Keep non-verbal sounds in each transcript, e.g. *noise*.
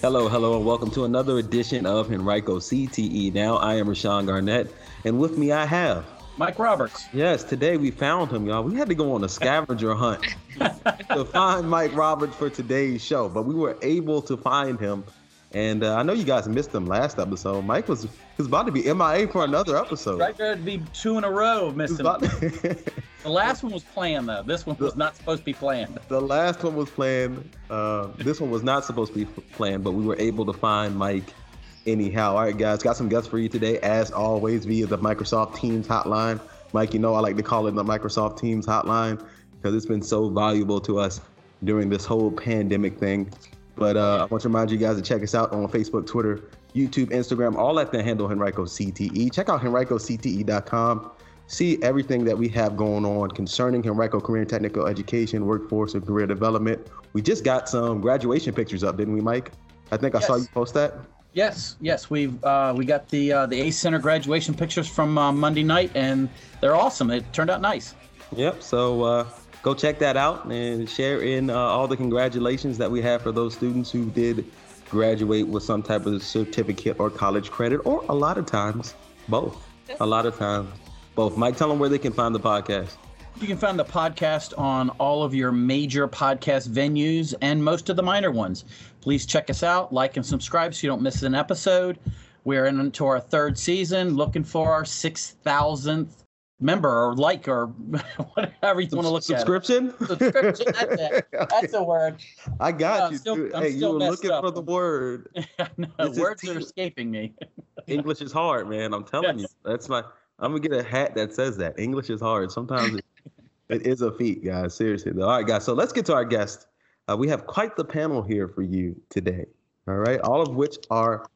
Hello, hello, and welcome to another edition of Henrico CTE. Now, I am Rashawn Garnett, and with me I have Mike Roberts. Yes, today we found him, y'all. We had to go on a scavenger hunt *laughs* to find Mike Roberts for today's show, but we were able to find him. And uh, I know you guys missed him last episode. Mike was was about to be MIA for another episode. Right there to be two in a row missing. *laughs* the last one was planned though. This one was not supposed to be planned. The last one was planned. Uh, this one was not supposed to be planned, but we were able to find Mike anyhow. All right, guys, got some guests for you today, as always, via the Microsoft Teams hotline. Mike, you know I like to call it the Microsoft Teams hotline because it's been so valuable to us during this whole pandemic thing. But uh, I want to remind you guys to check us out on Facebook, Twitter, YouTube, Instagram, all at the handle Henrico CTE. Check out HenricoCTE.com. See everything that we have going on concerning Henrico Career and Technical Education, Workforce, and Career Development. We just got some graduation pictures up, didn't we, Mike? I think I saw you post that. Yes, yes, we've uh, we got the uh, the ACE Center graduation pictures from uh, Monday night, and they're awesome. It turned out nice. Yep. So uh, go check that out and share in uh, all the congratulations that we have for those students who did graduate with some type of certificate or college credit, or a lot of times both. A lot of times both. Mike, tell them where they can find the podcast. You can find the podcast on all of your major podcast venues and most of the minor ones. Please check us out, like and subscribe so you don't miss an episode. We're into our third season, looking for our 6,000th member or like or *laughs* whatever you want to look subscription? at. Subscription? That's it. *laughs* That's a word. I got you. Still, hey, you were looking up. for the word. *laughs* no, words are escaping me. English is hard, man. I'm telling yes. you. That's my. I'm gonna get a hat that says that. English is hard. Sometimes it, it is a feat, guys. Seriously, though. All right, guys. So let's get to our guest. Uh, we have quite the panel here for you today. All right, all of which are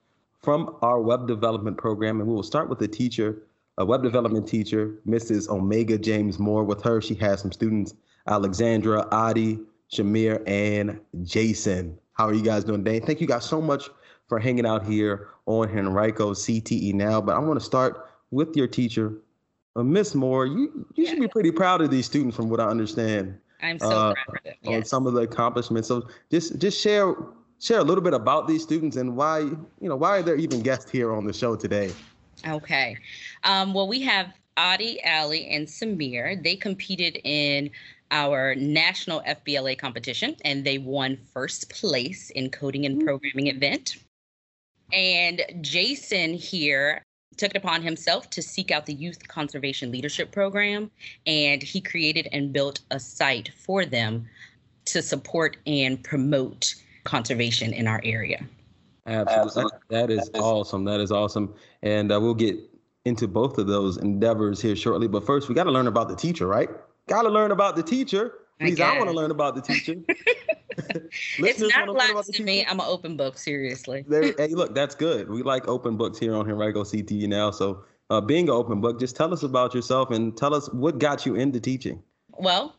from our web development program, and we will start with the teacher, a web development teacher, Mrs. Omega James Moore. With her, she has some students: Alexandra, Adi, Shamir, and Jason. How are you guys doing today? Thank you guys so much for hanging out here on Henrico CTE now. But I want to start with your teacher, uh, Miss Moore. You you should be pretty proud of these students, from what I understand. I'm so uh, proud of them. Yes. On some of the accomplishments. So just just share share a little bit about these students and why you know why are there even guests here on the show today. Okay, um, well we have Adi, Ali, and Samir. They competed in our national FBLA competition and they won first place in coding and programming event. And Jason here took it upon himself to seek out the Youth Conservation Leadership Program, and he created and built a site for them to support and promote conservation in our area. Absolutely. That is awesome. That is awesome. And uh, we'll get into both of those endeavors here shortly. But first, we got to learn about the teacher, right? Got to learn about the teacher. At least I, I want to learn about the teacher. *laughs* *laughs* it's not lots to me. I'm an open book, seriously. there, hey, look, that's good. We like open books here on Henrico CTE now. So, uh, being an open book, just tell us about yourself and tell us what got you into teaching. Well,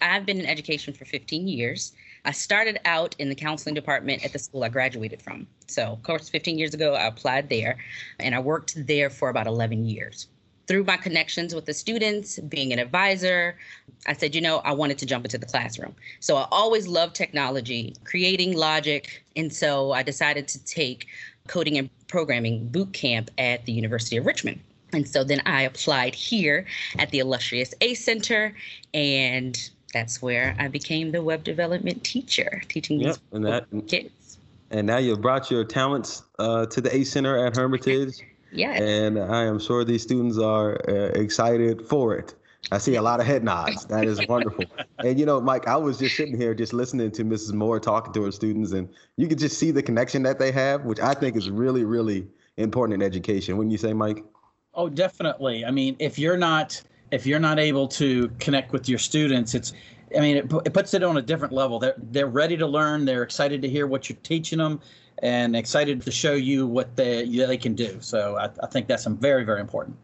I've been in education for 15 years. I started out in the counseling department at the school I graduated from. So, of course, 15 years ago, I applied there and I worked there for about 11 years through my connections with the students, being an advisor, I said, you know, I wanted to jump into the classroom. So I always loved technology, creating logic. And so I decided to take coding and programming boot camp at the University of Richmond. And so then I applied here at the illustrious ACE Center, and that's where I became the web development teacher, teaching yep, these and that, kids. And now you've brought your talents uh, to the ACE Center at Hermitage. *laughs* Yeah. And I am sure these students are uh, excited for it. I see a lot of head nods. That is wonderful. *laughs* and you know, Mike, I was just sitting here just listening to Mrs. Moore talking to her students, and you could just see the connection that they have, which I think is really, really important in education. Wouldn't you say, Mike? Oh, definitely. I mean, if you're not if you're not able to connect with your students, it's I mean, it, it puts it on a different level. They're they're ready to learn. They're excited to hear what you're teaching them, and excited to show you what they they can do. So I, I think that's um, very very important.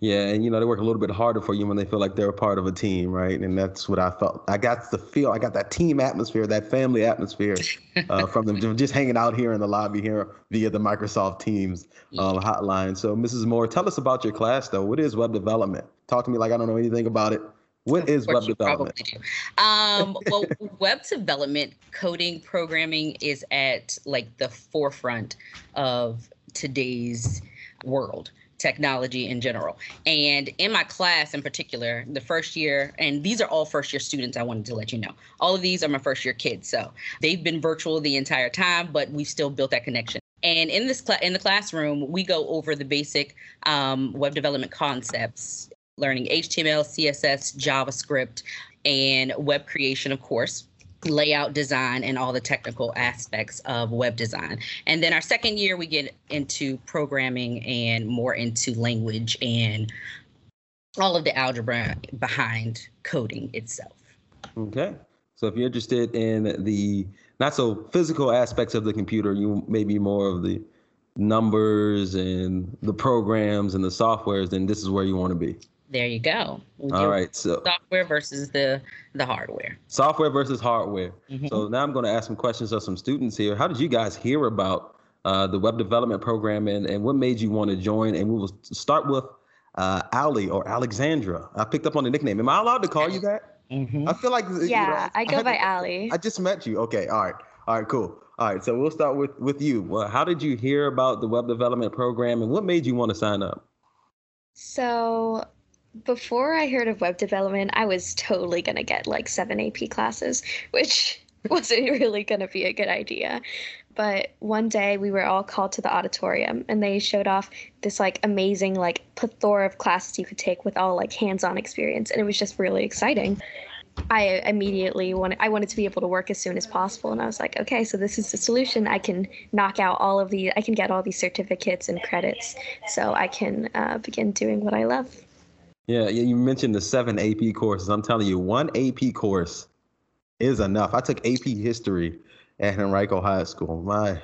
Yeah, and you know they work a little bit harder for you when they feel like they're a part of a team, right? And that's what I felt. I got the feel. I got that team atmosphere, that family atmosphere *laughs* uh, from them just hanging out here in the lobby here via the Microsoft Teams um, hotline. So, Mrs. Moore, tell us about your class, though. What is web development? Talk to me like I don't know anything about it. What is web development? Um, well, *laughs* web development, coding, programming is at like the forefront of today's world technology in general. And in my class in particular, the first year, and these are all first year students, I wanted to let you know. All of these are my first year kids. So they've been virtual the entire time, but we've still built that connection. And in this cl- in the classroom, we go over the basic um, web development concepts, learning HTML, CSS, JavaScript, and web creation, of course layout design and all the technical aspects of web design. And then our second year, we get into programming and more into language and all of the algebra behind coding itself. Okay. So if you're interested in the not so physical aspects of the computer, you may be more of the numbers and the programs and the softwares, then this is where you want to be. There you go. We All right. So software versus the the hardware. Software versus hardware. Mm-hmm. So now I'm going to ask some questions of some students here. How did you guys hear about uh, the web development program and, and what made you want to join? And we will start with uh, Ali or Alexandra. I picked up on the nickname. Am I allowed to call you that? Mm-hmm. I feel like yeah, you know, I go I by Ali. I just met you. Okay. All right. All right. Cool. All right. So we'll start with with you. Well, how did you hear about the web development program and what made you want to sign up? So before I heard of web development, I was totally going to get like seven AP classes, which *laughs* wasn't really going to be a good idea. But one day we were all called to the auditorium and they showed off this like amazing, like plethora of classes you could take with all like hands on experience. And it was just really exciting. I immediately wanted I wanted to be able to work as soon as possible and I was like, okay, so this is the solution. I can knock out all of the I can get all these certificates and credits so I can uh, begin doing what I love. Yeah, you mentioned the seven AP courses. I'm telling you, one AP course is enough. I took AP history at Henrico High School. My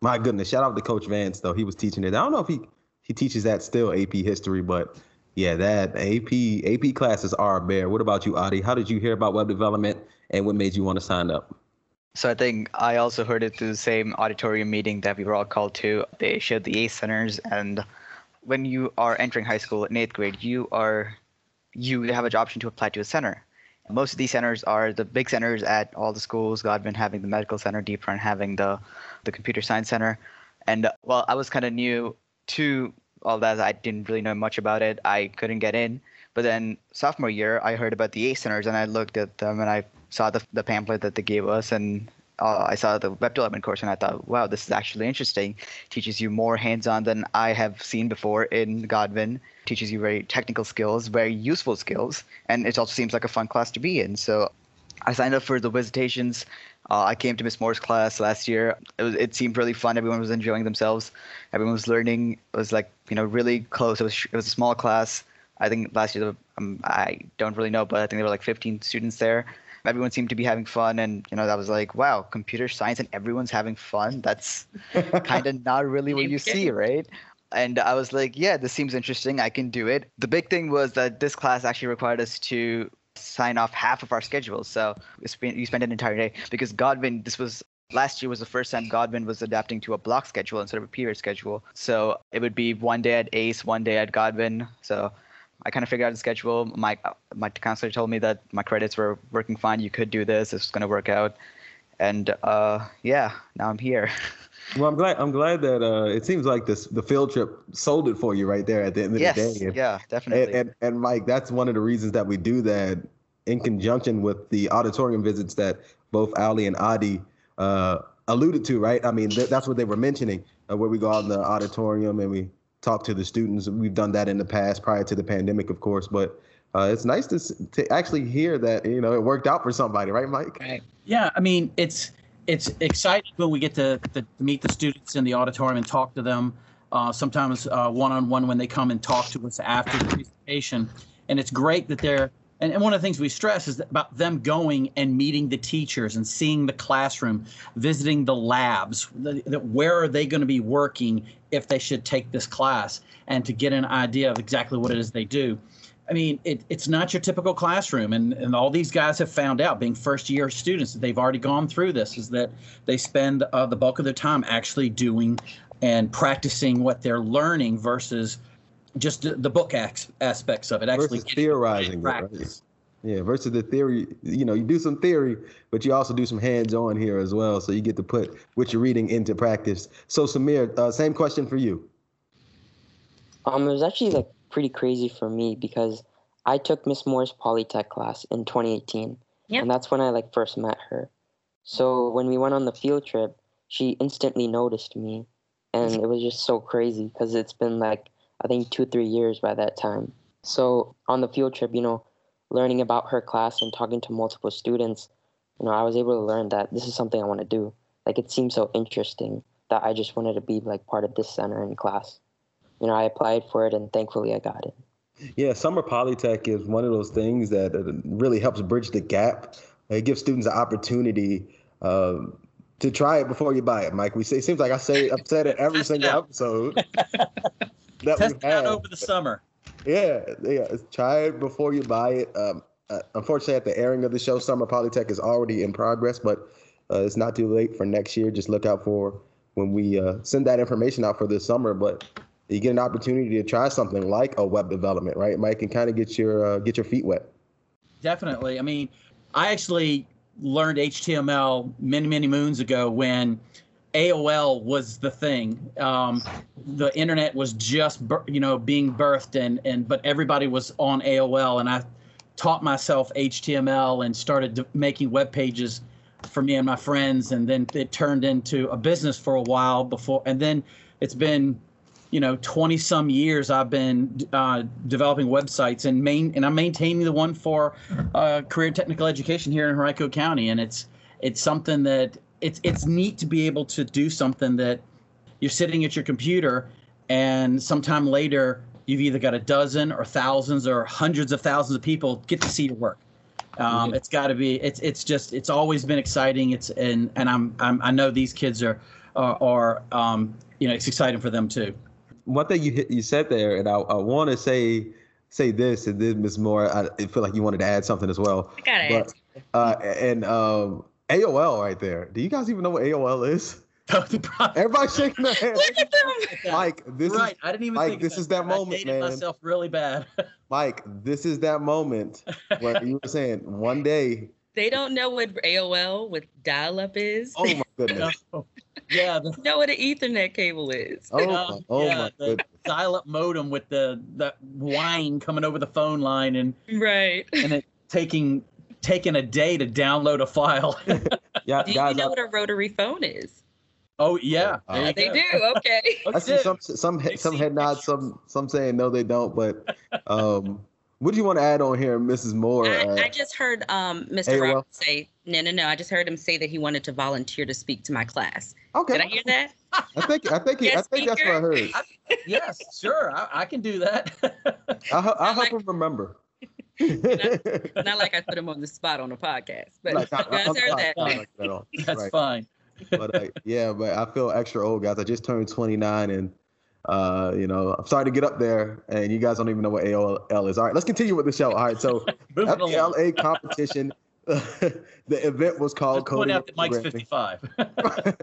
my goodness. Shout out to Coach Vance though. He was teaching it. I don't know if he he teaches that still AP history, but yeah, that AP AP classes are a bear. What about you, Adi? How did you hear about web development and what made you want to sign up? So I think I also heard it through the same auditorium meeting that we were all called to. They showed the ACE centers and when you are entering high school in eighth grade, you are you have an option to apply to a center. Most of these centers are the big centers at all the schools. Godwin having the medical center, Deep Run having the the computer science center, and uh, well, I was kind of new to all that. I didn't really know much about it. I couldn't get in. But then sophomore year, I heard about the ACE centers, and I looked at them and I saw the the pamphlet that they gave us, and uh, I saw the web development course and I thought, wow, this is actually interesting. Teaches you more hands-on than I have seen before in Godwin. Teaches you very technical skills, very useful skills, and it also seems like a fun class to be in. So I signed up for the visitations. Uh, I came to Miss Moore's class last year. It, was, it seemed really fun. Everyone was enjoying themselves. Everyone was learning. It was like you know really close. It was it was a small class. I think last year um, I don't really know, but I think there were like 15 students there. Everyone seemed to be having fun and you know that was like wow computer science and everyone's having fun? That's *laughs* kind of not really what you see right? And i was like yeah this seems interesting. I can do it. The big thing was that this class actually required us to sign off half of our schedule. So you spent an entire day. Because godwin this was last year was the first time godwin was adapting to a block schedule instead of a period schedule. So it would be one day at ace one day at godwin. So I kind of figured out the schedule. My my counselor told me that my credits were working fine. You could do this. It's going to work out. And uh, yeah, now I'm here. *laughs* Well, I'm glad. I'm glad that uh, it seems like this the field trip sold it for you right there at the end of yes, the day. And, yeah, definitely. And, and, and Mike, that's one of the reasons that we do that in conjunction with the auditorium visits that both Ali and Adi uh, alluded to. Right? I mean, th- that's what they were mentioning, uh, where we go out in the auditorium and we talk to the students. We've done that in the past prior to the pandemic, of course, but uh, it's nice to to actually hear that you know it worked out for somebody, right, Mike? Right. Yeah, I mean it's it's exciting when we get to, to meet the students in the auditorium and talk to them. Uh, sometimes one on one when they come and talk to us after the presentation, and it's great that they're and, and one of the things we stress is about them going and meeting the teachers and seeing the classroom, visiting the labs. Where are they going to be working if they should take this class, and to get an idea of exactly what it is they do. I mean, it, it's not your typical classroom, and, and all these guys have found out, being first year students, that they've already gone through this, is that they spend uh, the bulk of their time actually doing and practicing what they're learning versus just the book aspects of it. Actually, versus theorizing, practice. It, right? Yeah, versus the theory, you know, you do some theory, but you also do some hands-on here as well. So you get to put what you're reading into practice. So Samir, uh, same question for you. Um, it was actually like pretty crazy for me because I took Miss Moore's Polytech class in 2018, yep. and that's when I like first met her. So when we went on the field trip, she instantly noticed me, and it was just so crazy because it's been like I think two three years by that time. So on the field trip, you know, learning about her class and talking to multiple students, you know, I was able to learn that this is something I want to do. Like it seemed so interesting that I just wanted to be like part of this center in class. You know, I applied for it and thankfully I got it. Yeah, Summer Polytech is one of those things that really helps bridge the gap. It gives students an opportunity um, to try it before you buy it, Mike. We say it seems like I say I've said it every single episode. *laughs* that Test we have. over the summer. Yeah, yeah. Try it before you buy it. Um, uh, unfortunately, at the airing of the show, Summer Polytech is already in progress, but uh, it's not too late for next year. Just look out for when we uh, send that information out for this summer. But you get an opportunity to try something like a web development, right, Mike, and kind of get your uh, get your feet wet. Definitely. I mean, I actually learned HTML many many moons ago when AOL was the thing. Um, the internet was just you know being birthed, and and but everybody was on AOL, and I taught myself HTML and started making web pages for me and my friends, and then it turned into a business for a while before, and then it's been you know 20 some years I've been uh, developing websites and main and I'm maintaining the one for uh, career technical education here in Henrico County, and it's it's something that it's it's neat to be able to do something that you're sitting at your computer and sometime later you've either got a dozen or thousands or hundreds of thousands of people get to see your work. Um, it's got to be. It's it's just it's always been exciting. It's and and I'm, I'm I know these kids are are, are um, you know it's exciting for them too. One thing you you said there, and I, I want to say say this, and then Ms. Moore, I feel like you wanted to add something as well. I gotta but, uh, and um, AOL right there. Do you guys even know what AOL is? *laughs* Everybody shaking *laughs* their head. Look at them. Mike, this right. is I didn't even Mike, this is that moment, I man. myself really bad. *laughs* Mike, this is that moment where you were saying one day. They don't know what AOL with dial-up is. Oh my goodness. yeah. The, know what an Ethernet cable is. Oh, my, oh yeah, my the dial-up modem with the the whine coming over the phone line and right and it taking taking a day to download a file. *laughs* yeah, do you guys, know I, what a rotary phone is? Oh yeah, uh, they do. Okay. *laughs* I see some some some head nods, some some saying no, they don't. But um, what do you want to add on here, Mrs. Moore? I, uh, I just heard um, Mr. Roberts say no, no, no. I just heard him say that he wanted to volunteer to speak to my class. Okay. Did I hear that? I think I think yes, I think that's what I heard. I, yes, sure. I, I, can do that. I'll, I'll help like, him remember not, not, like I put him on the spot on the podcast, but like, I, *laughs* I, heard that. Like that *laughs* That's right. fine. but uh, yeah, but I feel extra old, guys. I just turned 29, and uh, you know, I'm starting to get up there, and you guys don't even know what AOL is. All right, let's continue with the show. All right, so *laughs* FBLA competition. the event was called Let's Coding. Point out that Mike's 55.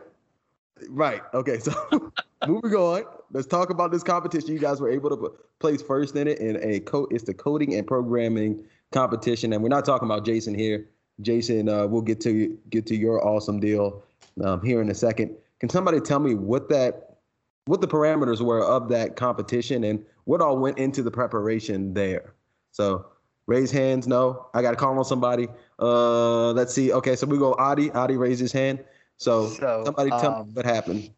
Right. Okay. So *laughs* moving on. Let's talk about this competition. You guys were able to place first in it in a co. It's the coding and programming competition, and we're not talking about Jason here. Jason, uh, we'll get to get to your awesome deal um, here in a second. Can somebody tell me what that, what the parameters were of that competition, and what all went into the preparation there? So raise hands. No, I got to call on somebody. Uh, let's see. Okay, so we go. Adi. Adi raised his hand. So, so somebody tell um, me what happened.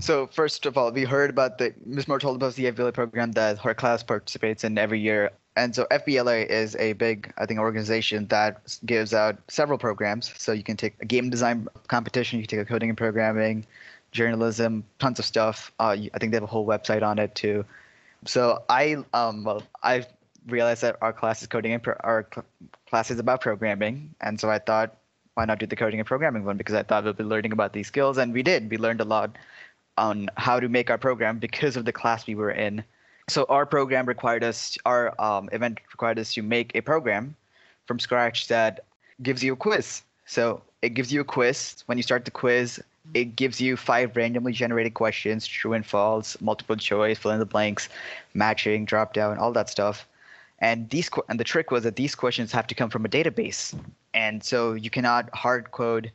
So first of all, we heard about the Ms. Moore told about the FBLA program that her class participates in every year. And so FBLA is a big, I think, organization that gives out several programs. So you can take a game design competition, you can take a coding and programming, journalism, tons of stuff. Uh, I think they have a whole website on it too. So I, um, well, I realized that our class is coding and pro- our cl- class is about programming, and so I thought, why not do the coding and programming one? Because I thought we'd be learning about these skills, and we did. We learned a lot on how to make our program because of the class we were in. So our program required us, our um, event required us to make a program from scratch that gives you a quiz. So it gives you a quiz. When you start the quiz, it gives you five randomly generated questions true and false multiple choice fill in the blanks matching drop down all that stuff and these and the trick was that these questions have to come from a database and so you cannot hard code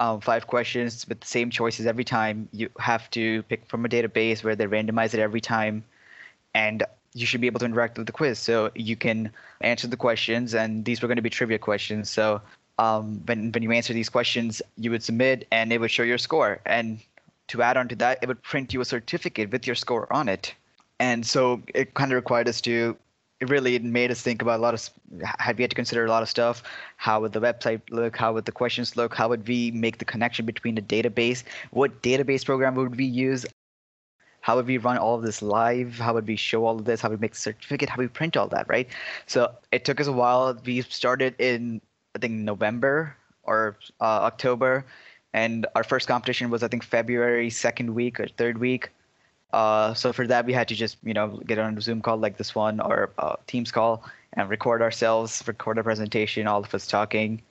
um, five questions with the same choices every time you have to pick from a database where they randomize it every time and you should be able to interact with the quiz so you can answer the questions and these were going to be trivia questions so um, when when you answer these questions, you would submit and it would show your score. And to add on to that, it would print you a certificate with your score on it. And so it kind of required us to. It really made us think about a lot of. Had we had to consider a lot of stuff. How would the website look? How would the questions look? How would we make the connection between the database? What database program would we use? How would we run all of this live? How would we show all of this? How would we make the certificate? How would we print all that, right? So it took us a while. We started in I think November or uh, October, and our first competition was I think February second week or third week. Uh, so for that we had to just you know get on a Zoom call like this one or a Teams call and record ourselves, record a presentation, all of us talking,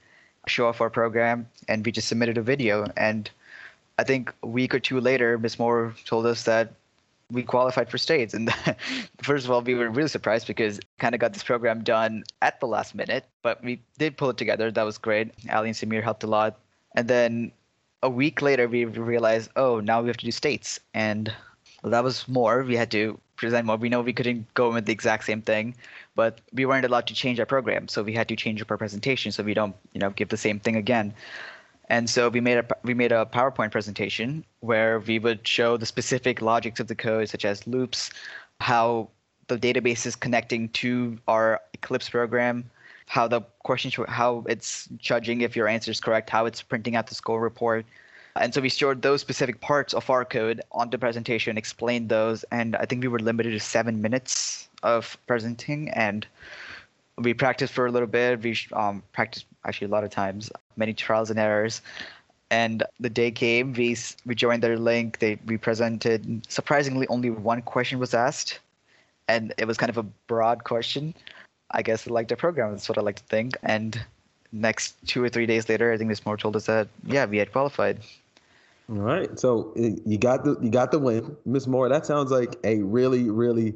show off our program, and we just submitted a video. And I think a week or two later, Miss Moore told us that we qualified for states. And *laughs* first of all, we were really surprised because kind of got this program done at the last minute, but we did pull it together. That was great. Ali and Samir helped a lot. And then a week later, we realized, oh, now we have to do states. And well, that was more. We had to present more. We know we couldn't go with the exact same thing, but we weren't allowed to change our program. So we had to change up our presentation so we don't, you know, give the same thing again. And so we made a we made a PowerPoint presentation where we would show the specific logics of the code, such as loops, how the database is connecting to our Eclipse program, how the question how it's judging if your answer is correct, how it's printing out the score report. And so we stored those specific parts of our code onto presentation, explained those, and I think we were limited to seven minutes of presenting and we practiced for a little bit. We um, practiced actually a lot of times, many trials and errors. And the day came, we we joined their link. They we presented. Surprisingly, only one question was asked, and it was kind of a broad question. I guess they liked the program. That's what I like to think. And next two or three days later, I think Miss Moore told us that yeah, we had qualified. All right, so you got the you got the win, Miss Moore. That sounds like a really really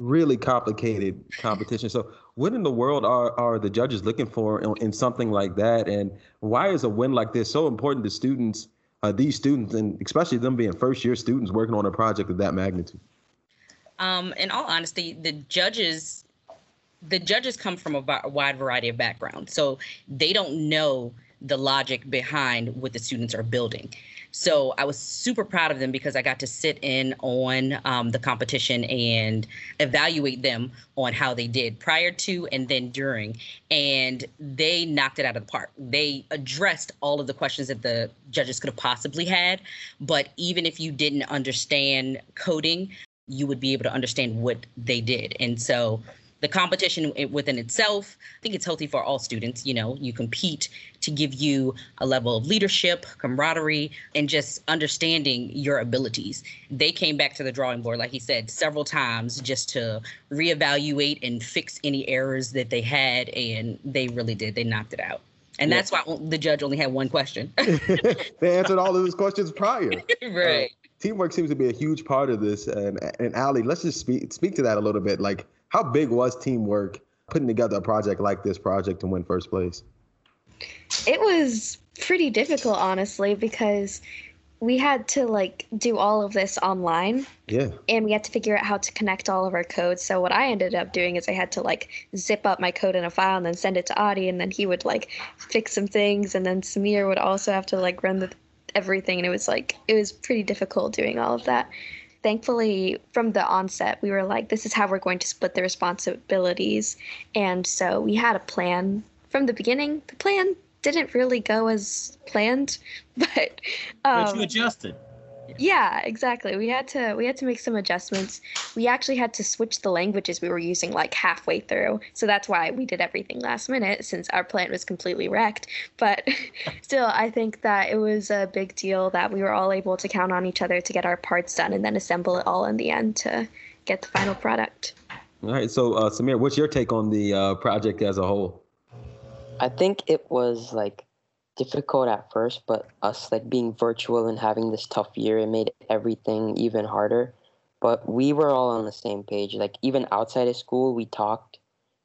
really complicated competition. So, what in the world are, are the judges looking for in, in, something like that? And why is a win like this so important to students, uh, these students, and especially them being first year students working on a project of that magnitude? Um, in all honesty, the judges. The judges come from a wide variety of backgrounds, so they don't know the logic behind what the students are building. So I was super proud of them because I got to sit in on um, the competition and evaluate them on how they did prior to and then during. And they knocked it out of the park. They addressed all of the questions that the judges could have possibly had. But even if you didn't understand coding, you would be able to understand what they did. And so the competition within itself. I think it's healthy for all students you know you compete to give you a level of leadership camaraderie and just understanding your abilities. They came back to the drawing board like he said several times just to reevaluate and fix any errors that they had and they really did. They knocked it out. And that's why the judge only had one question. *laughs* *laughs* They answered all of those questions prior. *laughs* Right. Uh, teamwork seems to be a huge part of this. And and ali let's just speak speak to that a little bit. Like how big was teamwork putting together a project like this project to win first place? It was pretty difficult, honestly, because we had to like do all of this online. Yeah. And we had to figure out how to connect all of our codes. So what I ended up doing is I had to like zip up my code in a file and then send it to Adi and then he would like fix some things and then Samir would also have to like run the everything and it was like it was pretty difficult doing all of that thankfully from the onset we were like this is how we're going to split the responsibilities. And so we had a plan from the beginning. The plan didn't really go as planned *laughs* but um, but you adjusted Yeah, exactly. We had to we had to make some adjustments. We actually had to switch the languages we were using like halfway through. So that's why we did everything last minute since our plant was completely wrecked. But *laughs* still, I think that it was a big deal that we were all able to count on each other to get our parts done and then assemble it all in the end to get the final product. All right. So, uh, Samir, what's your take on the uh, project as a whole? I think it was like difficult at first, but us like being virtual and having this tough year, it made everything even harder. But we were all on the same page. Like even outside of school, we talked.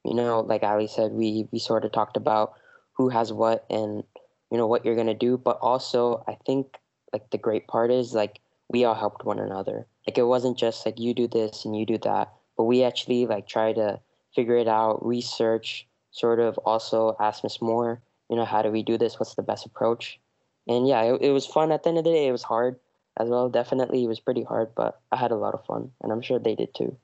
You know, like Ali said, we we sort of talked about who has what and you know what you're gonna do. But also, I think like the great part is like we all helped one another. Like it wasn't just like you do this and you do that, but we actually like try to figure it out, research, sort of also ask Miss Moore you know, how do we do this? What's the best approach? And yeah, it, it was fun. At the end of the day, it was hard as well. Definitely, it was pretty hard, but I had a lot of fun, and I'm sure they did too.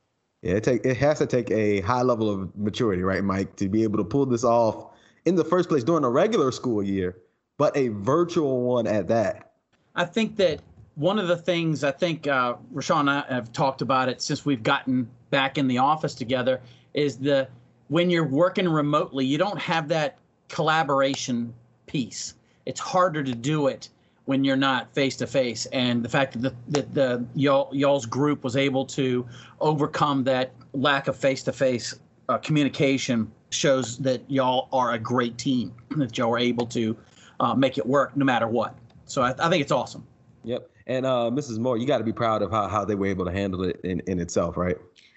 Yeah, it take it has to take a high level of maturity, right, Mike, to be able to pull this off in the first place during a regular school year, but a virtual one at that. I think that one of the things I think uh, Rashawn and I have talked about it since we've gotten back in the office together is the when you're working remotely, you don't have that collaboration piece. It's harder to do it when you're not face to face. And the fact that the, that the y'all y'all's group was able to overcome that lack of face to face communication shows that y'all are a great team. That y'all are able to uh, make it work no matter what. So I, I think it's awesome. Yep. And uh, Mrs. Moore, you got to be proud of how, how they were able to handle it in, in itself, right?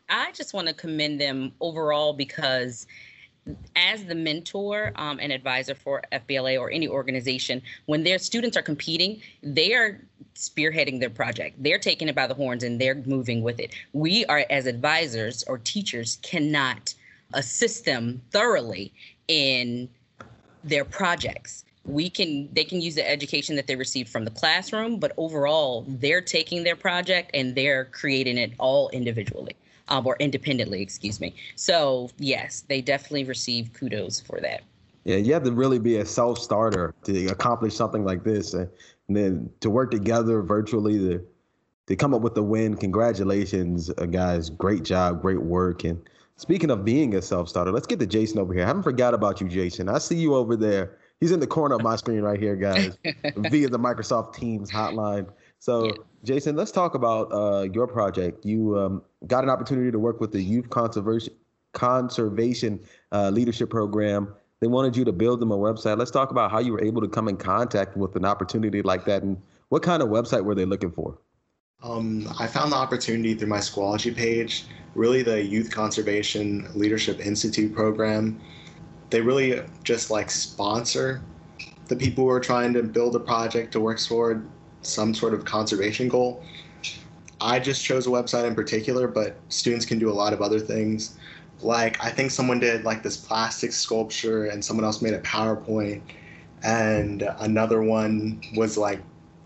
I just want to commend them overall because as the mentor um, and advisor for FBLA or any organization, when their students are competing, they are spearheading their project. They're taking it by the horns and they're moving with it. We are, as advisors or teachers, cannot assist them thoroughly in their projects. We can they can use the education that they received from the classroom, but overall they're taking their project and they're creating it all individually um, or independently, excuse me. So yes, they definitely receive kudos for that. Yeah, you have to really be a self starter to accomplish something like this, and then to work together virtually to to come up with the win. Congratulations, uh, guys! Great job, great work. And speaking of being a self starter, let's get to Jason over here. I haven't forgot about you, Jason. I see you over there. He's in the corner of my screen right here, guys, *laughs* via the Microsoft Teams hotline. So. Jason, let's talk about uh, your project. You um, got an opportunity to work with the Youth Conservation Conservation uh, Leadership Program. They wanted you to build them a website. Let's talk about how you were able to come in contact with an opportunity like that, and what kind of website were they looking for? Um, I found the opportunity through my Schoology page. Really, the Youth Conservation Leadership Institute program. They really just like sponsor the people who are trying to build a project to work toward some sort of conservation goal. I just chose a website in particular, but students can do a lot of other things. Like I think someone did like this plastic sculpture, and someone else made a PowerPoint, and another one was like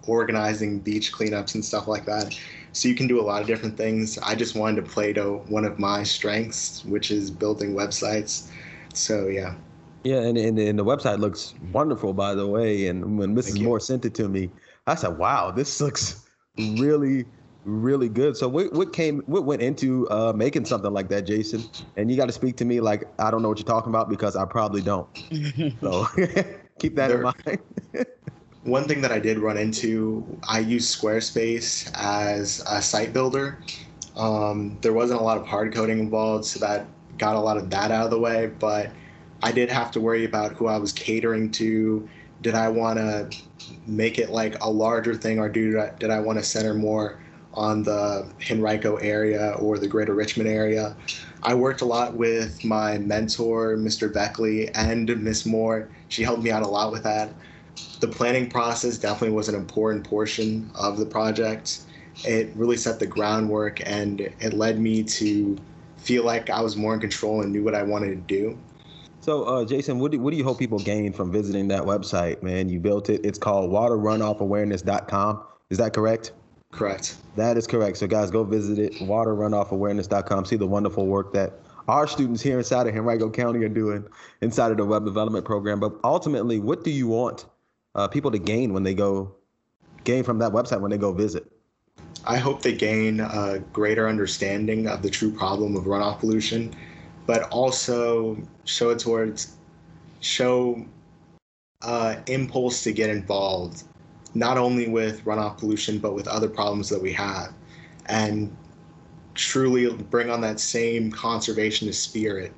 organizing beach cleanups and stuff like that. So you can do a lot of different things. I just wanted to play to one of my strengths, which is building websites. So yeah. Yeah, and, and, and the website looks wonderful, by the way. And when Mrs. Moore sent it to me, I said, "Wow, this *laughs* looks really, really good." So, what what came, what went into uh, making something like that, Jason? And you got to speak to me like I don't know what you're talking about because I probably don't. *laughs* so, *laughs* keep that there, in mind. one thing that I did run into, I used Squarespace as a site builder. Um, there wasn't a lot of hard coding involved, so that got a lot of that out of the way. But I did have to worry about who I was catering to. Did I want to make it like a larger thing, or do I, did I want to center more on the Henrico area or the Greater Richmond area? I worked a lot with my mentor, Mr. Beckley, and Miss Moore. She helped me out a lot with that. The planning process definitely was an important portion of the project. It really set the groundwork and it led me to feel like I was more in control and knew what I wanted to do. So, uh, Jason, what do, what do you hope people gain from visiting that website, man? You built it. It's called waterrunoffawareness.com. Is that correct? Correct. That is correct. So, guys, go visit it, waterrunoffawareness.com. See the wonderful work that our students here inside of Henrico County are doing inside of the web development program. But ultimately, what do you want uh, people to gain when they go gain from that website when they go visit? I hope they gain a greater understanding of the true problem of runoff pollution, but also show it towards show uh, impulse to get involved, not only with runoff pollution but with other problems that we have, and truly bring on that same conservationist spirit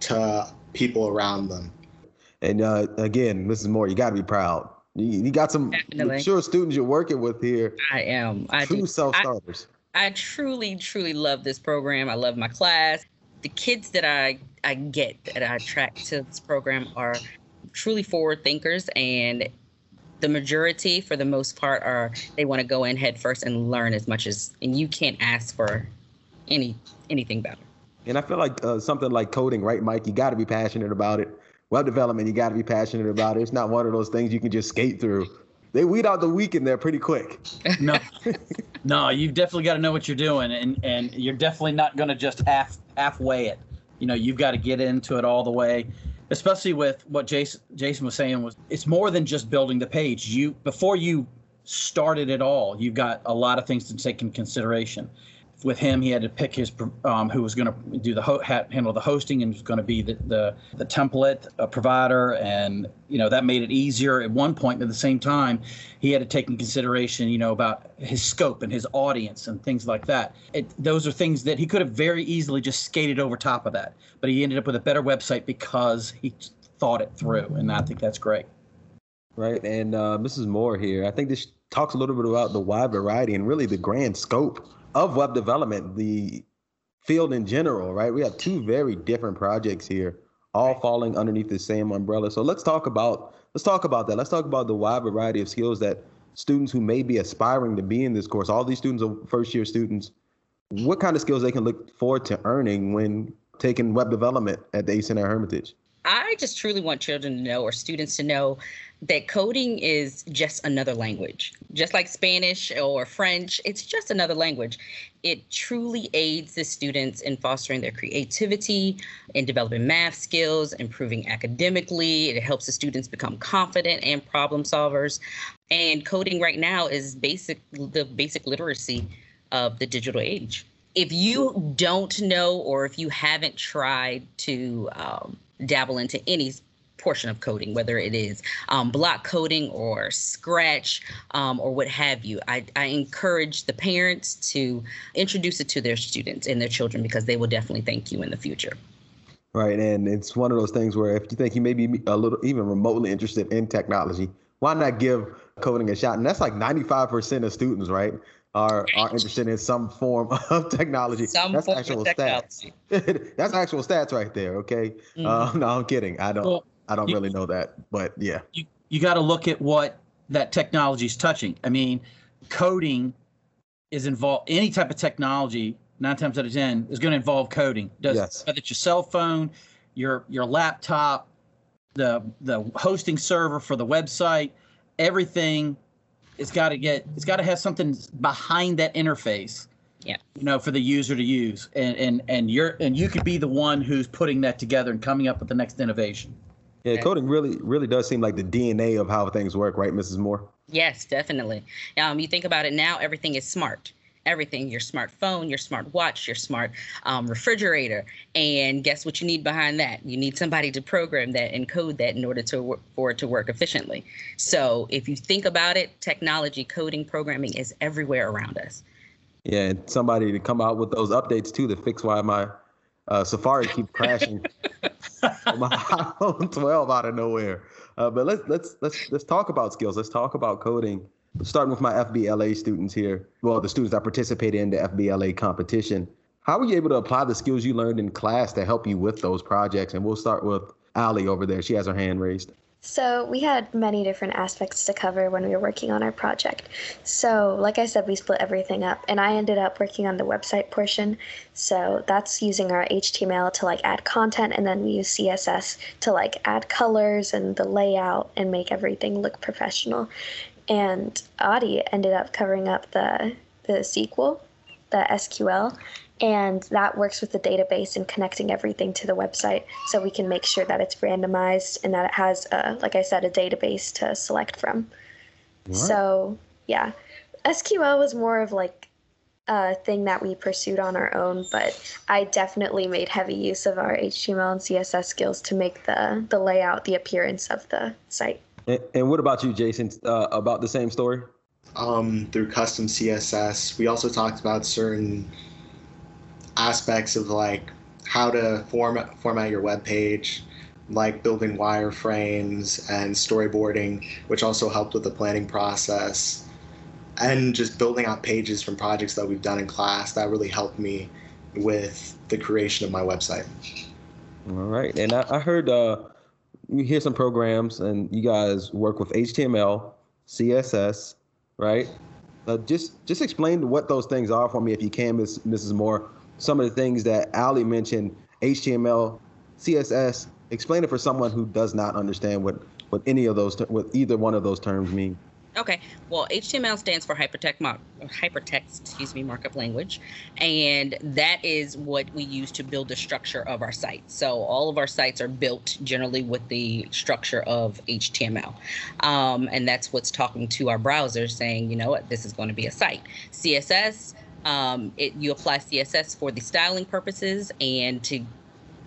to people around them. And uh, again, Mrs. Moore, you got to be proud. You, you got some Definitely. sure students you're working with here. I am. I True do. self starters. I, I truly, truly love this program. I love my class. The kids that I I get that I attract to this program are truly forward thinkers, and the majority, for the most part, are they want to go in head first and learn as much as, and you can't ask for any anything better. And I feel like uh, something like coding, right, Mike? You got to be passionate about it. Web development, you got to be passionate about it. It's not one of those things you can just skate through. They weed out the weak in there pretty quick. no, *laughs* no, you've definitely got to know what you're doing, and and you're definitely not going to just half halfway it. You know, you've got to get into it all the way. Especially with what Jason Jason was saying was, it's more than just building the page. You before you started it all, you've got a lot of things to take in consideration. With him, he had to pick his um, who was going to do the ho- ha- handle the hosting and was going to be the the, the template uh, provider, and you know that made it easier at one point. But at the same time, he had to take in consideration, you know, about his scope and his audience and things like that. It, those are things that he could have very easily just skated over top of that, but he ended up with a better website because he thought it through, and I think that's great. Right, and uh, Mrs. Moore here. I think this talks a little bit about the wide variety and really the grand scope of web development, the field in general. Right, we have two very different projects here, all falling underneath the same umbrella. So let's talk about let's talk about that. Let's talk about the wide variety of skills that students who may be aspiring to be in this course. All these students are first year students. What kind of skills they can look forward to earning when taking web development at the ACE Center Hermitage? I just truly want children to know or students to know that coding is just another language. Just like Spanish or French, it's just another language. It truly aids the students in fostering their creativity, in developing math skills, improving academically. It helps the students become confident and problem solvers. And coding right now is basic the basic literacy of the digital age. If you don't know or if you haven't tried to um, dabble into any portion of coding, whether it is um, block coding or Scratch um, or what have you. I, I, encourage the parents to introduce it to their students and their children because they will definitely thank you in the future. Right, and it's one of those things where if you think you may be a little even remotely interested in technology, why not give coding a shot? And that's like 95% of students, right? Are, are interested in some form *laughs* of technology. Some That's form actual of technology. stats. *laughs* That's actual stats right there. Okay. Mhm. Uh, *laughs* no, I'm kidding. I don't. Well, I don't you- really know that, but yeah. you, you got to look at what that technology is touching. I mean, coding is involved. Any type of technology, nine times out of ten, is going to involve coding. Does Yes. whether it's your cell phone, your your laptop, the the hosting server for the website, everything. It's got to get. It's got to have something behind that interface. Yeah. You know, for the user to use, and and and you're and you could be the one who's putting that together and coming up with the next innovation. Yeah, Okay. coding really, really does seem like the DNA of how things work, right, Mrs. Moore? Yes, definitely. Um, you think about it now, everything is smart. Everything, your smartphone, your smart watch, your smart um, refrigerator. And guess what you need behind that? You need somebody to program that and code that in order to work, for it to work efficiently. So if you think about it, technology, coding, programming is everywhere around us. Yeah, and somebody to come out with those updates too to fix why my uh, Safari keep crashing. *laughs* my iPhone 12 out of nowhere. Uh, but let's let's let's let's talk about skills. Let's talk about coding. Starting with my FBLA students here. Well, the students that participated in the FBLA competition. How were you able to apply the skills you learned in class to help you with those projects? And we'll start with Ali over there. She has her hand raised. So, we had many different aspects to cover when we were working on our project. So, like I said, we split everything up, and I ended up working on the website portion. So, that's using our HTML to like add content, and then we use CSS to like add colors and the layout and make everything look professional. And Adi ended up covering up the the SQL, the SQL, and that works with the database and connecting everything to the website so we can make sure that it's randomized and that it has a, like i said a database to select from Right. so yeah sql was more of like a thing that we pursued on our own, but I definitely made heavy use of our HTML and CSS skills to make the the layout, the appearance of the site. And, and what about you, Jason? Uh, about the same story? Um, through custom CSS, we also talked about certain aspects of like how to format format your web page, like building wireframes and storyboarding, which also helped with the planning process and just building out pages from projects that we've done in class that really helped me with the creation of my website. All right, and I, I heard uh, you hear some programs, and you guys work with HTML, CSS, right? Uh, just just explain what those things are for me, if you can, Ms., Mrs. Moore. Some of the things that Ali mentioned: HTML, CSS. Explain it for someone who does not understand what what any of those what either one of those terms mean. Okay. Well, HTML stands for hypertext, hypertext, excuse me, markup language, and that is what we use to build the structure of our site. So all of our sites are built generally with the structure of HTML, um, and that's what's talking to our browser, saying, you know what, this is going to be a site. CSS. Um, it, you apply CSS for the styling purposes and to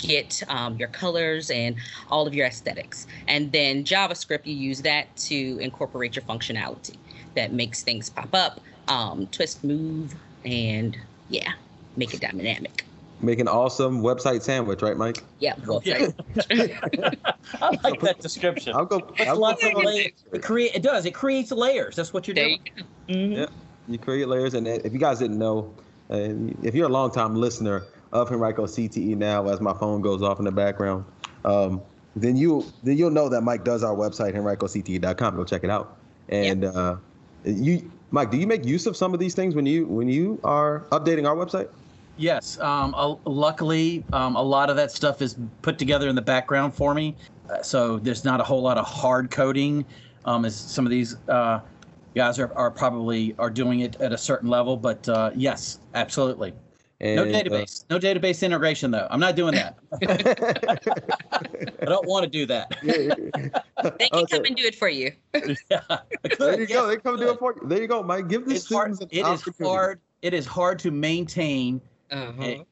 get um, your colors and all of your aesthetics. And then JavaScript, you use that to incorporate your functionality that makes things pop up, um, twist, move, and yeah, make it dynamic. Make an awesome website sandwich, right, Mike? Yeah, website. *laughs* I like that description. I'll go. I'll lots go of layers. It create. It does. It creates layers. That's what you're There doing. you go. Mhm. Yeah, you create layers, and if you guys didn't know, uh, if you're a long-time listener of Henrico CTE now, as my phone goes off in the background, um, then you then you'll know that Mike does our website henricocte.com. Go check it out. And uh, you, Mike, do you make use of some of these things when you when you are updating our website? Yes. Um, uh, luckily, um, a lot of that stuff is put together in the background for me, uh, so there's not a whole lot of hard coding, um, as some of these uh, guys are, are probably are doing it at a certain level. But uh, yes, absolutely. No And, uh, database. no database integration though. I'm not doing that. *laughs* I don't want to do that. *laughs* They can come and do it for you. *laughs* yeah. There you go. They come do it for you. There you go, Mike. Give the It's hard. students an It is hard. It is hard to maintain Uh-huh.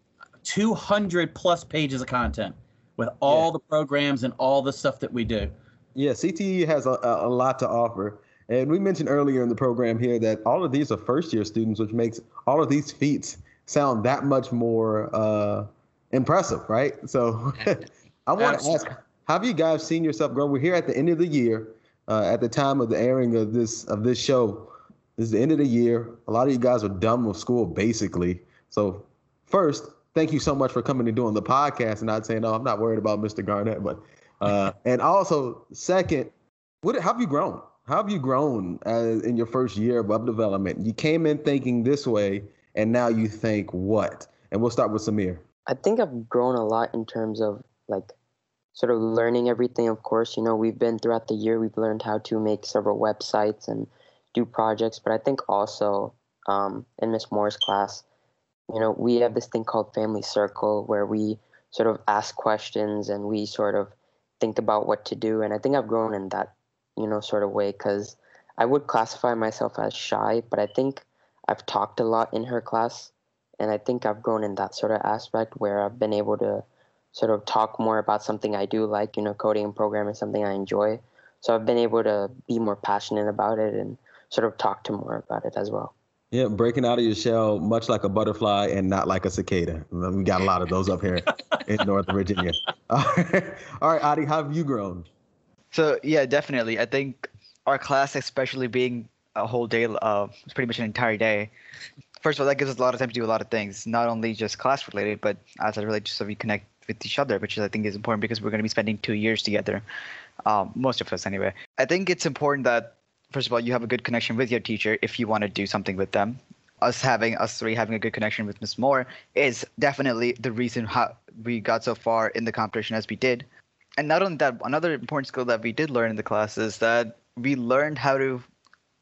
200 plus pages of content with all Yeah. the programs and all the stuff that we do. Yeah, CTE has a, a a lot to offer. And we mentioned earlier in the program here that all of these are first year students, which makes all of these feats sound that much more uh, impressive, right? So *laughs* I want to ask, have you guys seen yourself grow? We're here at the end of the year, uh, at the time of the airing of this of this show. This is the end of the year. A lot of you guys are done with school, basically. So first, thank you so much for coming and doing the podcast and not saying, "No, I'm not worried about Mr. Garnett." But uh, *laughs* and also, second, what how have you grown? How have you grown uh, in your first year of web development? You came in thinking this way, and now you think what? And we'll start with Samir. I think I've grown a lot in terms of like sort of learning everything. Of course, you know, we've been throughout the year, we've learned how to make several websites and do projects. But I think also um, in Miss Moore's class, you know, we have this thing called Family Circle where we sort of ask questions and we sort of think about what to do. And I think I've grown in that, you know, sort of way because I would classify myself as shy, but I think I've talked a lot in her class and I think I've grown in that sort of aspect where I've been able to sort of talk more about something I do like, you know, coding and programming is something I enjoy. So I've been able to be more passionate about it and sort of talk to more about it as well. Yeah, breaking out of your shell, much like a butterfly and not like a cicada. Mm, we got a lot of those up here *laughs* in Northern Virginia. *laughs* All right, All right Adi, how have you grown? So yeah, definitely. I think our class, especially being a whole day, uh, it's pretty much an entire day. First of all, that gives us a lot of time to do a lot of things, not only just class related, but as it relates so we connect with each other, which I think is important because we're going to be spending two years together, um, most of us anyway. I think it's important that first of all you have a good connection with your teacher if you want to do something with them. Us having us three having a good connection with Miss Moore is definitely the reason how we got so far in the competition as we did. And not only that, another important skill that we did learn in the class is that we learned how to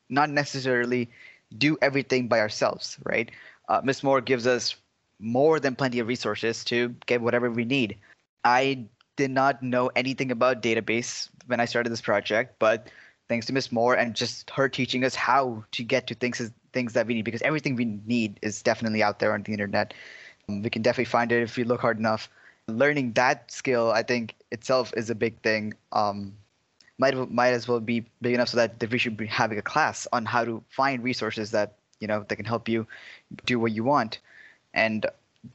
not necessarily do everything by ourselves, right? Uh, Miss Moore gives us more than plenty of resources to get whatever we need. I did not know anything about database when I started this project, but thanks to Miss Moore and just her teaching us how to get to things things that we need because everything we need is definitely out there on the internet. Um, we can definitely find it if we look hard enough. Learning that skill, I think itself is a big thing. Um, might might as well be big enough so that, we should be having a class on how to find resources that you know that can help you do what you want. And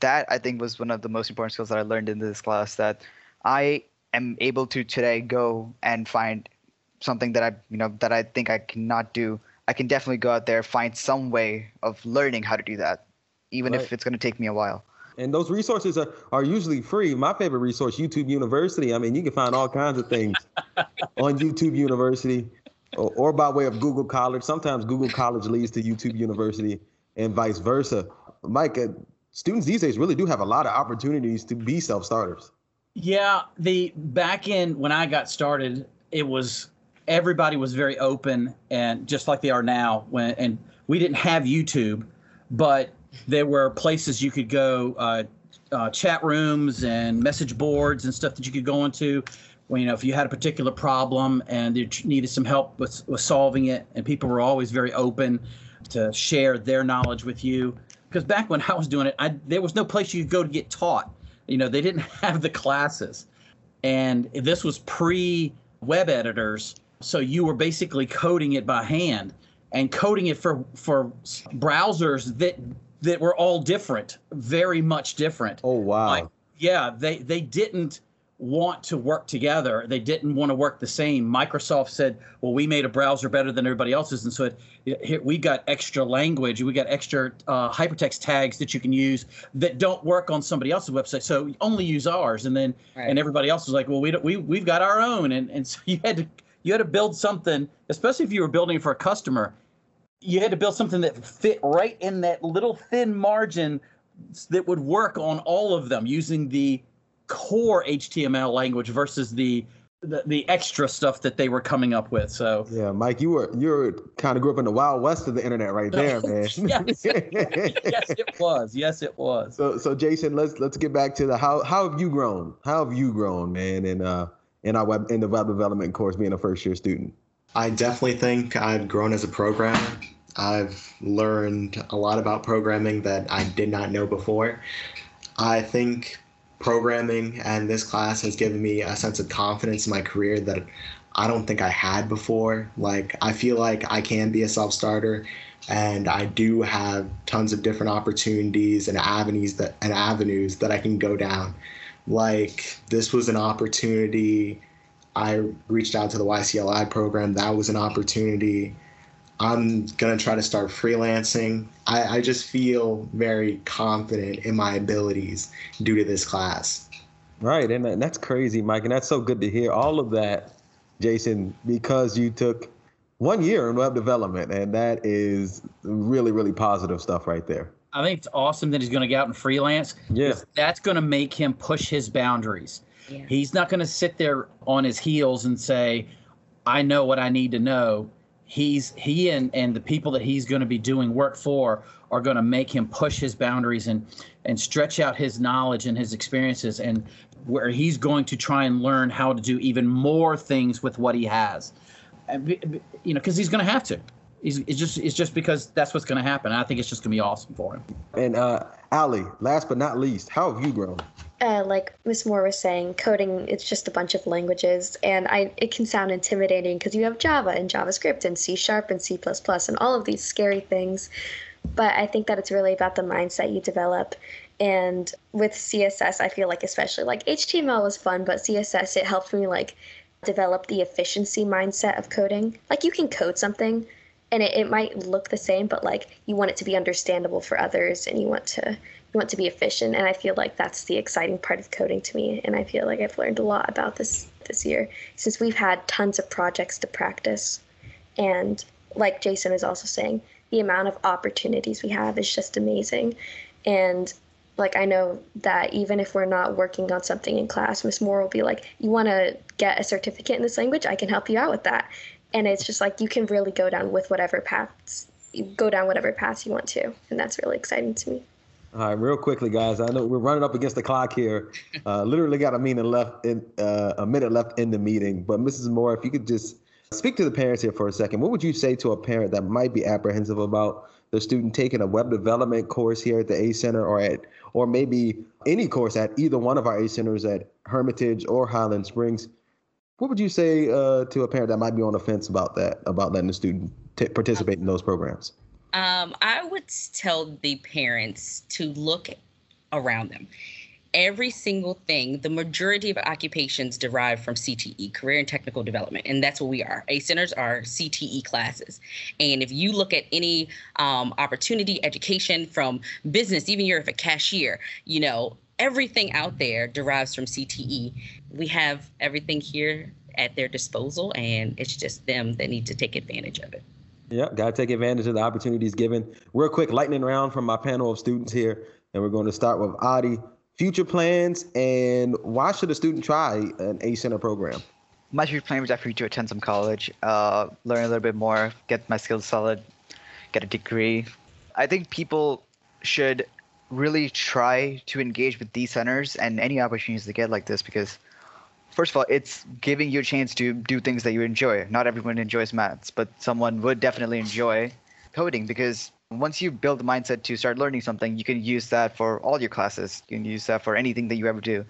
that I think was one of the most important skills that I learned in this class. That I am able to today go and find something that I you know that I think I cannot do. I can definitely go out there find some way of learning how to do that, even right. if it's going to take me a while. And those resources are, are usually free. My favorite resource, YouTube University. I mean, you can find all kinds of things *laughs* on YouTube University or, or by way of Google College. Sometimes Google College leads to YouTube University and vice versa. Mike, uh, students these days really do have a lot of opportunities to be self starters. Yeah, the back in when I got started, it was everybody was very open and just like they are now. When and we didn't have YouTube, but there were places you could go, uh, uh, chat rooms and message boards and stuff that you could go into. When you know if you had a particular problem and you needed some help with, with solving it, and people were always very open to share their knowledge with you. Because back when I was doing it, I, there was no place you could go to get taught. You know, they didn't *laughs* have the classes. And this was pre web editors. So you were basically coding it by hand and coding it for, for browsers that that were all different, very much different. Oh wow. Like, yeah, they they didn't want to work together. They didn't want to work the same. Microsoft said, "Well, we made a browser better than everybody else's," and so it, here, we got extra language, we got extra uh, hypertext tags that you can use that don't work on somebody else's website. So only use ours, and then right. and everybody else was like, "Well, we don't, we we've got our own," and and so *laughs* you had to you had to build something, especially if you were building for a customer. You had to build something that fit right in that little thin margin that would work on all of them using the core HTML language versus the, the the, extra stuff that they were coming up with. So yeah, Mike, you were you were kind of grew up in the wild west of the internet right there, *laughs* man. yes, *laughs* yes, it was. Yes, it was. So so Jason, let's let's get back to the how how have you grown? How have you grown, man, And uh in our web in the web development course, being a first year student? I definitely think I've grown as a programmer. I've learned a lot about programming that I did not know before. I think programming and this class has given me a sense of confidence in my career that I don't think I had before. Like, I feel like I can be a self starter and I do have tons of different opportunities and avenues that and avenues that I can go down. Like this was an opportunity. I reached out to the YCLI program. That was an opportunity. I'm gonna try to start freelancing. I, I just feel very confident in my abilities due to this class. Right, and that's crazy, Mike, and that's so good to hear all of that, Jason, because you took one year in web development, and that is really, really positive stuff right there. I think it's awesome that he's going to get out and freelance. Yeah, that's going to make him push his boundaries. Yeah. He's not going to sit there on his heels and say, "I know what I need to know." he's he and and the people that he's going to be doing work for are going to make him push his boundaries and and stretch out his knowledge and his experiences and where he's going to try and learn how to do even more things with what he has you know because he's going to have to He's, it's just it's just because that's what's going to happen i think it's just going to be awesome for him and uh ali last but not least how have you grown uh, like Miss Moore was saying, coding it's just a bunch of languages, and I it can sound intimidating because you have Java and JavaScript and C Sharp and C++ and all of these scary things. But I think that it's really about the mindset you develop. And with CSS, I feel like especially like HTML was fun, but CSS it helped me like develop the efficiency mindset of coding. Like you can code something, and it, it might look the same, but like you want it to be understandable for others, and you want to you want to be efficient. And i feel like that's the exciting part of coding to me. And i feel like i've learned a lot about this this year since we've had tons of projects to practice. And like jason is also saying the amount of opportunities we have is just amazing. And like i know that even if we're not working on something in class miss moore will be like you want to get a certificate in this language? I can help you out with that and it's just like you can really go down with whatever paths go down whatever paths you want to and that's really exciting to me all right, real quickly, guys. I know we're running up against the clock here. *laughs* Uh, literally got a minute left in uh, a minute left in the meeting. But Mrs. Moore, if you could just speak to the parents here for a second, what would you say to a parent that might be apprehensive about the student taking a web development course here at the ACE Center or at or maybe any course at either one of our ACE centers at Hermitage or Highland Springs, what would you say uh, to a parent that might be on the fence about that, about letting the student t- participate in those programs? Um, I would tell the parents to look around them every single thing, the majority of occupations derive from CTE, career and technical development, and that's what we are. ACE centers are CTE classes, and if you look at any um, opportunity, education from business, even you're a cashier, you know everything out there derives from CTE. We have everything here at their disposal, and it's just them that need to take advantage of it. Yeah, got to take advantage of the opportunities given. Real quick, lightning round from my panel of students here, and we're going to start with Adi future plans, and why should a student try an ACE Center program? My future plan was actually to attend some college, uh, learn a little bit more, get my skills solid, get a degree. I think people should really try to engage with these centers and any opportunities to get like this because first of all it's giving you a chance to do things that you enjoy not everyone enjoys maths but someone would definitely enjoy coding because once you build the mindset to start learning something, you can use that for all your classes. You can use that for anything that you ever do.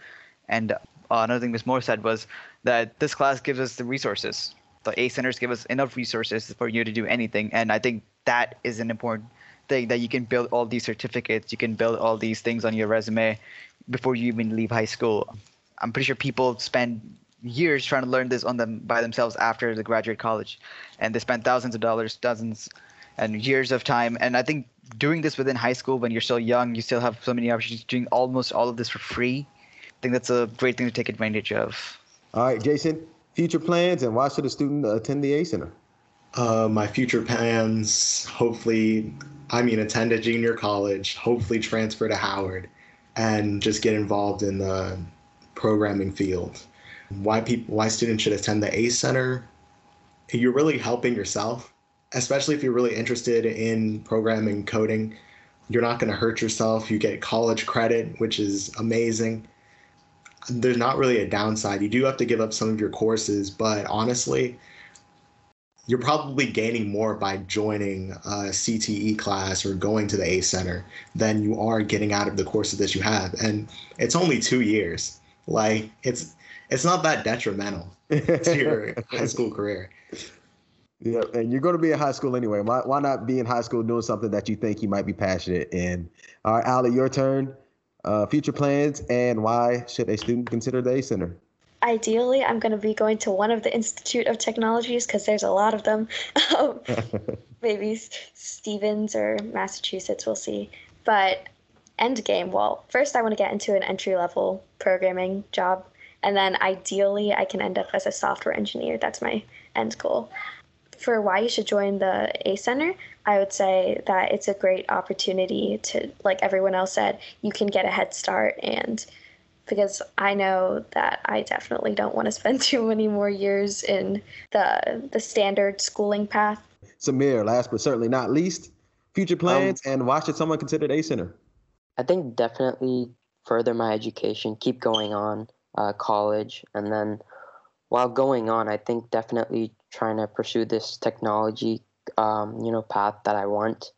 And uh, another thing Ms. Moore said was that this class gives us the resources. The ACE centers give us enough resources for you to do anything. And I think that is an important thing that you can build all these certificates, you can build all these things on your resume before you even leave high school. I'm pretty sure people spend years trying to learn this on them by themselves after the graduate college, and they spend thousands of dollars, dozens and years of time. And I think doing this within high school when you're still young, you still have so many opportunities doing almost all of this for free. I think that's a great thing to take advantage of. All right, Jason, future plans and why should a student attend the ACE Center? Uh, my future plans, hopefully, I mean, attend a junior college, hopefully transfer to Howard, and just get involved in the programming field. Why people, why students should attend the ACE Center? You're really helping yourself especially if you're really interested in programming coding you're not going to hurt yourself you get college credit which is amazing there's not really a downside you do have to give up some of your courses but honestly you're probably gaining more by joining a CTE class or going to the ACE Center than you are getting out of the courses that you have. And it's only two years. Like it's it's not that detrimental *laughs* to your high school career. Yeah, and you're going to be in high school anyway. Why, why not be in high school doing something that you think you might be passionate in? All right, Ali, your turn. Uh, future plans and why should a student consider the A Center? Ideally, I'm going to be going to one of the Institute of Technologies because there's a lot of them. *laughs* Um, *laughs* maybe Stevens or Massachusetts, we'll see. But end game, well, first I want to get into an entry level programming job. And then ideally, I can end up as a software engineer. That's my end goal for why you should join the ACE Center, I would say that it's a great opportunity to, like everyone else said, you can get a head start. And because I know that I definitely don't want to spend *laughs* too many more years in the the standard schooling path. Samir, last but certainly not least, future plans um, and why should someone consider ACE Center? I think definitely further my education, keep going on uh, college, and then while going on, I think definitely trying to pursue this technology, um, you know, path that I want.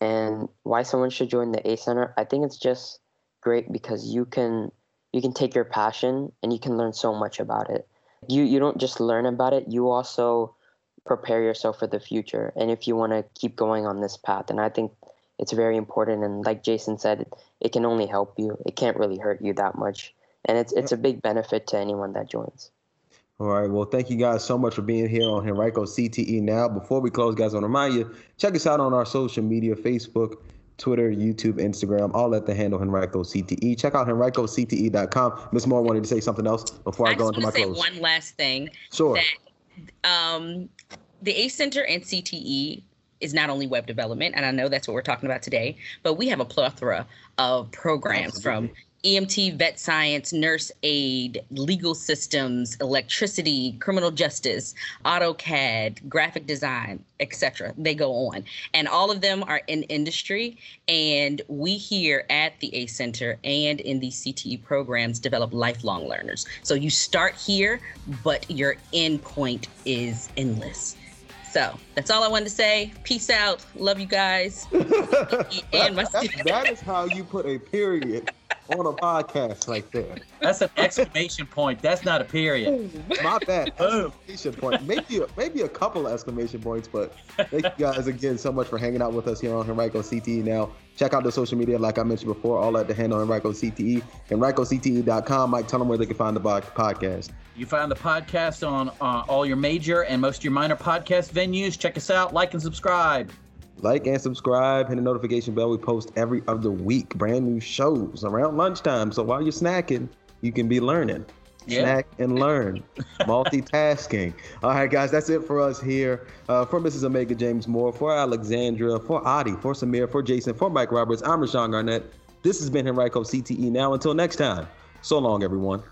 And why someone should join the ACE Center, I think it's just great because you can you can take your passion and you can learn so much about it. You you don't just learn about it, you also prepare yourself for the future. And if you want to keep going on this path, and I think it's very important. And like Jason said, it, can only help you. It can't really hurt you that much. And it's it's a big benefit to anyone that joins. All right. Well, thank you guys so much for being here on Henrico CTE Now. Before we close, guys, I want to remind you check us out on our social media Facebook, Twitter, YouTube, Instagram, all at the handle Henrico CTE. Check out HenricoCTE.com. Miss Moore wanted to say something else before I, I go into my close. One last thing. Sure. That, um, the ACE Center and CTE is not only web development, and I know that's what we're talking about today, but we have a plethora of programs Absolutely. from EMT, vet science, nurse aid, legal systems, electricity, criminal justice, AutoCAD, graphic design, etc. They go on. And all of them are in industry. And we here at the ACE Center and in these CTE programs develop lifelong learners. So you start here, but your end point is endless. So that's all I wanted to say. Peace out. Love you guys. *laughs* and my that is how you put a period on a podcast right there. That's an exclamation point. That's not a period. My bad. Exclamation point. Maybe a, maybe a couple of exclamation points, but thank you guys again so much for hanging out with us here on Henrico CTE. Now, check out the social media, like I mentioned before, all at the handle Henrico CTE, HenricoCTE.com. Mike, tell them where they can find the podcast. You find the podcast on uh, all your major and most of your minor podcast venues. Check us out, like and subscribe. Like and subscribe, hit the notification bell. We post every other week, brand new shows around lunchtime. So while you're snacking, you can be learning. Yeah. Snack and learn. *laughs* Multitasking. All right, guys, that's it for us here. Uh, for Mrs. Omega James Moore, for Alexandra, for Adi, for Samir, for Jason, for Mike Roberts, I'm Rashawn Garnett. This has been Henrico CTE. Now, until next time, so long, everyone.